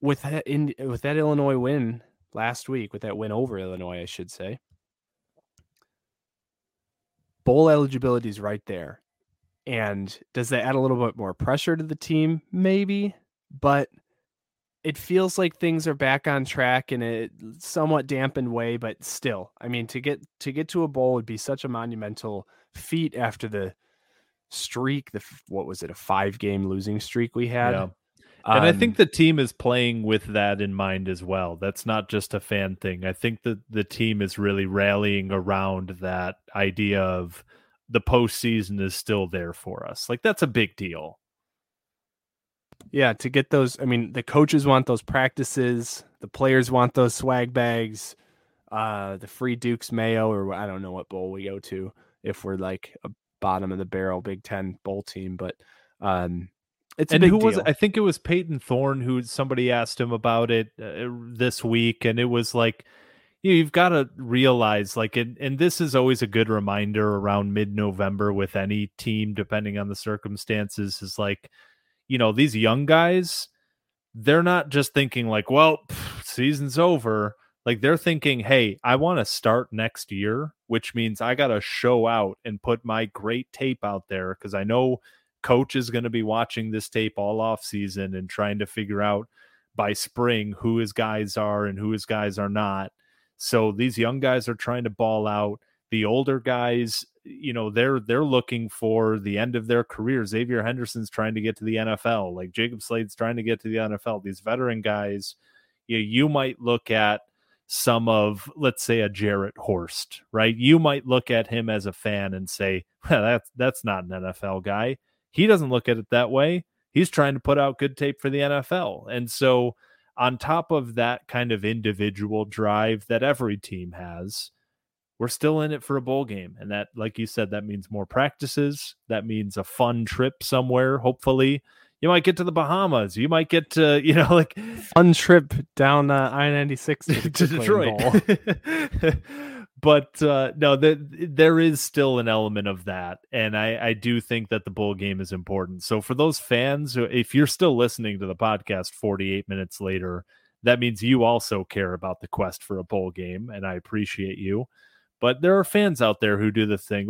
with that in with that Illinois win last week, with that win over Illinois, I should say, bowl eligibility is right there. And does that add a little bit more pressure to the team? Maybe, but it feels like things are back on track in a somewhat dampened way, but still, I mean, to get to get to a bowl would be such a monumental feat after the streak. The what was it, a five game losing streak we had? Yeah. And um, I think the team is playing with that in mind as well. That's not just a fan thing. I think that the team is really rallying around that idea of the postseason is still there for us. Like that's a big deal. Yeah, to get those, I mean, the coaches want those practices, the players want those swag bags, uh, the free Duke's Mayo, or I don't know what bowl we go to if we're like a bottom of the barrel Big Ten bowl team, but um, it's and who deal. was? I think it was Peyton Thorne who somebody asked him about it uh, this week, and it was like you have got to realize like and, and this is always a good reminder around mid-november with any team depending on the circumstances is like you know, these young guys, they're not just thinking like, well, pff, season's over. Like they're thinking, hey, I want to start next year, which means I got to show out and put my great tape out there because I know coach is going to be watching this tape all off season and trying to figure out by spring who his guys are and who his guys are not. So these young guys are trying to ball out. The older guys, you know they're they're looking for the end of their career. Xavier Henderson's trying to get to the NFL, like Jacob Slade's trying to get to the NFL. These veteran guys, you you might look at some of let's say a Jarrett Horst, right? You might look at him as a fan and say, well, that's that's not an NFL guy. He doesn't look at it that way. He's trying to put out good tape for the NFL. And so, on top of that kind of individual drive that every team has, we're still in it for a bowl game. And that, like you said, that means more practices. That means a fun trip somewhere, hopefully. You might get to the Bahamas. You might get to, you know, like fun trip down uh, I ninety six to, to Detroit. but uh, no, the, there is still an element of that, and I, I do think that the bowl game is important. So for those fans, if you're still listening to the podcast 48 minutes later, that means you also care about the quest for a bowl game, and I appreciate you. But there are fans out there who do the thing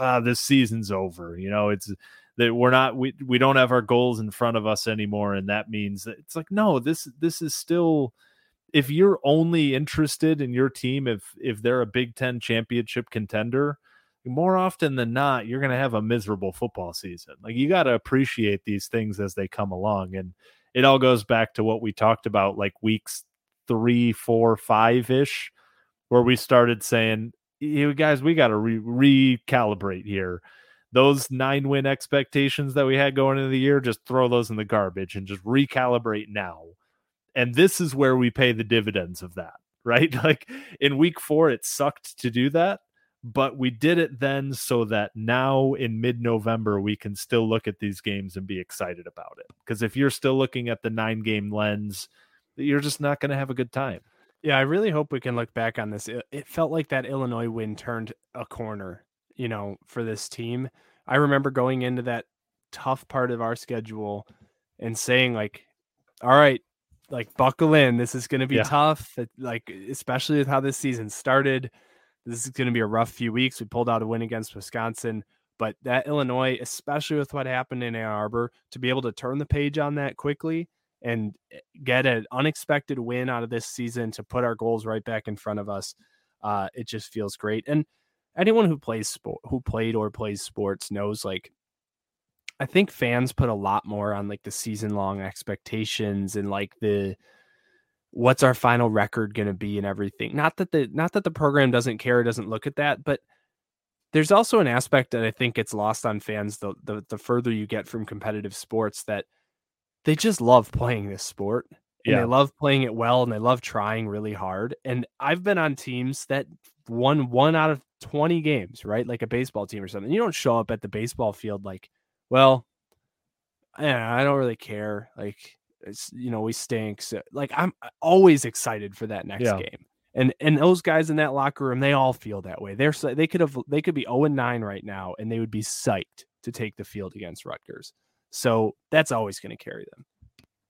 ah, this season's over. You know, it's that we're not we we don't have our goals in front of us anymore, and that means that it's like no, this this is still. If you're only interested in your team, if if they're a Big Ten championship contender, more often than not, you're going to have a miserable football season. Like you got to appreciate these things as they come along, and it all goes back to what we talked about, like weeks three, four, five ish, where we started saying you guys, we got to re- recalibrate here. Those nine win expectations that we had going into the year, just throw those in the garbage and just recalibrate now. And this is where we pay the dividends of that, right? Like in week four, it sucked to do that, but we did it then so that now in mid November, we can still look at these games and be excited about it. Because if you're still looking at the nine game lens, you're just not going to have a good time. Yeah, I really hope we can look back on this. It, it, felt like that Illinois win turned a corner, you know, for this team. I remember going into that tough part of our schedule and saying like, "All right, like buckle in. This is going to be yeah. tough. Like especially with how this season started. This is going to be a rough few weeks. We pulled out a win against Wisconsin, but that Illinois, especially with what happened in Ann Arbor, to be able to turn the page on that quickly and eh, get an unexpected win out of this season to put our goals right back in front of us. Uh, it just feels great. And anyone who plays sport, who played or plays sports knows like, I think fans put a lot more on like the season long expectations and like the, what's our final record going to be and everything. Not that the, not that the program doesn't care, doesn't look at that, but there's also an aspect that I think gets lost on fans the, the, the further you get from competitive sports that, they just love playing this sport and yeah. they love playing it well and they love trying really hard. And I've been on teams that won one out of 20 games, right? Like a baseball team or something. You don't show up at the baseball field like, well, I don't really care. Like, it's, you know, we stink. So, like, I'm always excited for that next yeah. game. And and those guys in that locker room, they all feel that way. They're they could have they could be 0 and 9 right now, and they would be psyched to take the field against Rutgers. So that's always going to carry them.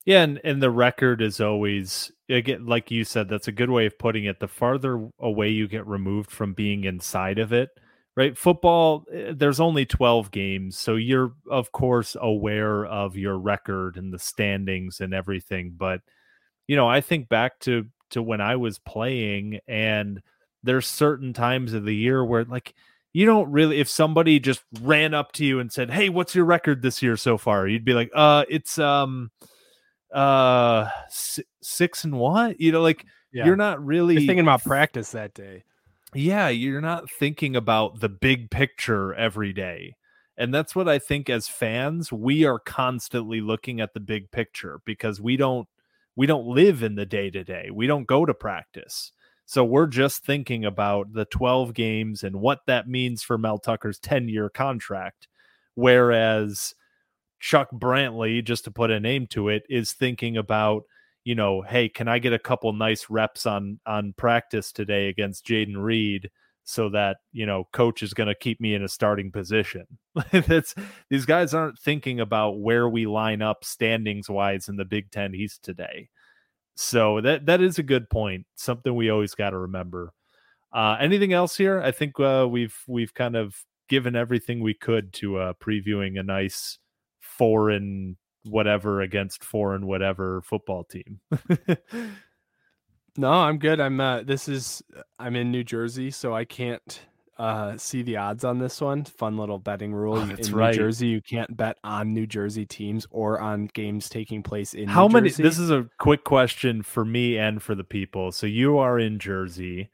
Yeah, and, and the record is always again, like you said, that's a good way of putting it. The farther away you get removed from being inside of it, right? Football, eh, there's only 12 games, so you're of course aware of your record and the standings and everything. But you know, I think back to to when I was playing, and there's certain times of the year where like you don't really if somebody just ran up to you and said hey what's your record this year so far? You'd be like uh it's um uh six and what? You know like yeah. you're not really you're thinking about practice that day. Yeah you're not thinking about the big picture every day. And that's what i think as fans we are constantly looking at the big picture because we don't we don't live in the day to day we don't go to practice so we're just thinking about the 12 games and what that means for Mel Tucker's 10 year contract. Whereas Chuck Brantley, just to put a name to it, is thinking about, you know, hey, can I get a couple nice reps on on practice today against Jayden Reed so that, you know, coach is going to keep me in a starting position. That's these guys aren't thinking about where we line up standings wise in the Big 10 East today. So that that is a good point. Something we always got to remember. Uh, anything else here? I think uh, we've we've kind of given everything we could to uh, previewing a nice foreign whatever against foreign whatever football team. no, I'm good. I'm uh, this is I'm in New Jersey, so I can't uh, see the odds on this one. Fun little betting rule. Oh, in right. New Jersey, you can't bet on New Jersey teams or on games taking place in. How New many? Jersey. This is a quick question for me and for the people. So you are in Jersey.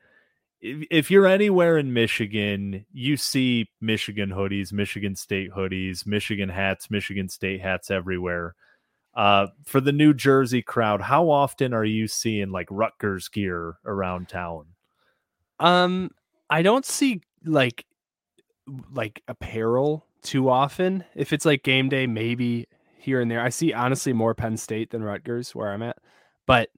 if, if you're anywhere in Michigan, you see Michigan hoodies, Michigan State hoodies, Michigan hats, Michigan State hats everywhere. Uh, for the New Jersey crowd, how often are you seeing like Rutgers gear around town? Um, I don't see like like apparel too often. If it's like game day, maybe here and there. I see honestly more Penn State than Rutgers where I'm at, but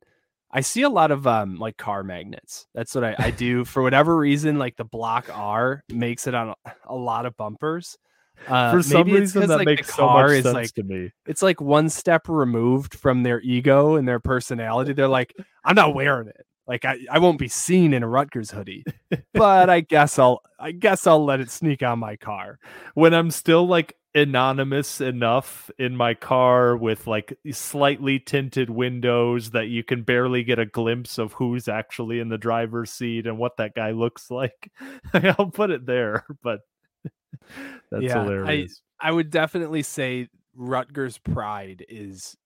I see a lot of um like car magnets. That's what I, I do for whatever reason. Like the block R makes it on a, a lot of bumpers. Uh, for some reason, that like, makes so much sense like, to me. It's like one step removed from their ego and their personality. They're like, I'm not wearing it. Like I, I won't be seen in a Rutgers hoodie, but I guess I'll I guess I'll let it sneak on my car when I'm still like anonymous enough in my car with like slightly tinted windows that you can barely get a glimpse of who's actually in the driver's seat and what that guy looks like. I'll put it there, but that's yeah, hilarious. I, I would definitely say Rutgers pride is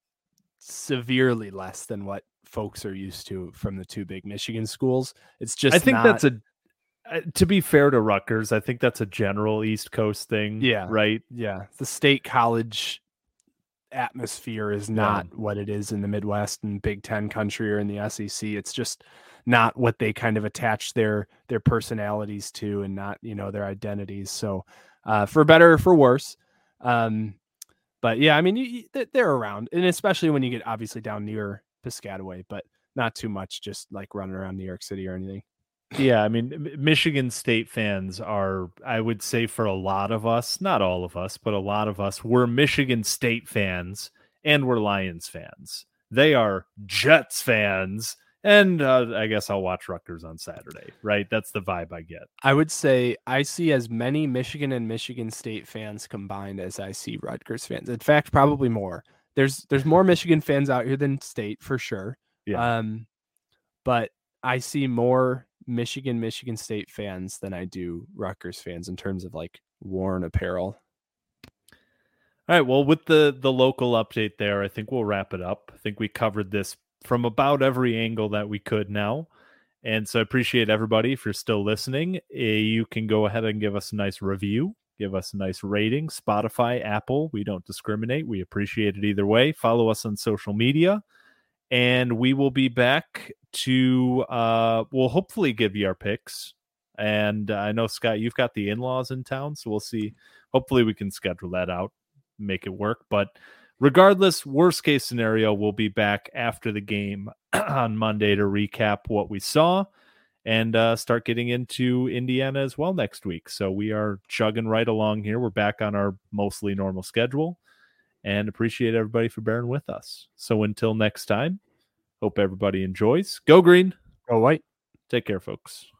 severely less than what folks are used to from the two big Michigan schools. It's just I think not... that's a uh, to be fair to Rutgers, I think that's a general East Coast thing. Yeah. Right. Yeah. The state college atmosphere is not yeah. what it is in the Midwest and Big Ten country or in the SEC. It's just not what they kind of attach their their personalities to and not, you know, their identities. So uh, for better or for worse. Um, but yeah, I mean, you, you, they're around, and especially when you get obviously down near Piscataway, but not too much, just like running around New York City or anything. Yeah, I mean, Michigan State fans are, I would say, for a lot of us, not all of us, but a lot of us, we're Michigan State fans and we're Lions fans. They are Jets fans. And uh, I guess I'll watch Rutgers on Saturday, right? That's the vibe I get. I would say I see as many Michigan and Michigan State fans combined as I see Rutgers fans. In fact, probably more. There's there's more Michigan fans out here than State for sure. Yeah. Um, but I see more Michigan, Michigan State fans than I do Rutgers fans in terms of like worn apparel. All right. Well, with the the local update there, I think we'll wrap it up. I think we covered this from about every angle that we could now. And so I appreciate everybody if you're still listening. Eh, you can go ahead and give us a nice review, give us a nice rating. Spotify, Apple, we don't discriminate. We appreciate it either way. Follow us on social media and we will be back to uh we'll hopefully give you our picks and i know scott you've got the in-laws in town so we'll see hopefully we can schedule that out make it work but regardless worst case scenario we'll be back after the game on monday to recap what we saw and uh, start getting into indiana as well next week so we are chugging right along here we're back on our mostly normal schedule and appreciate everybody for bearing with us. So until next time, hope everybody enjoys. Go green. Go white. Take care, folks.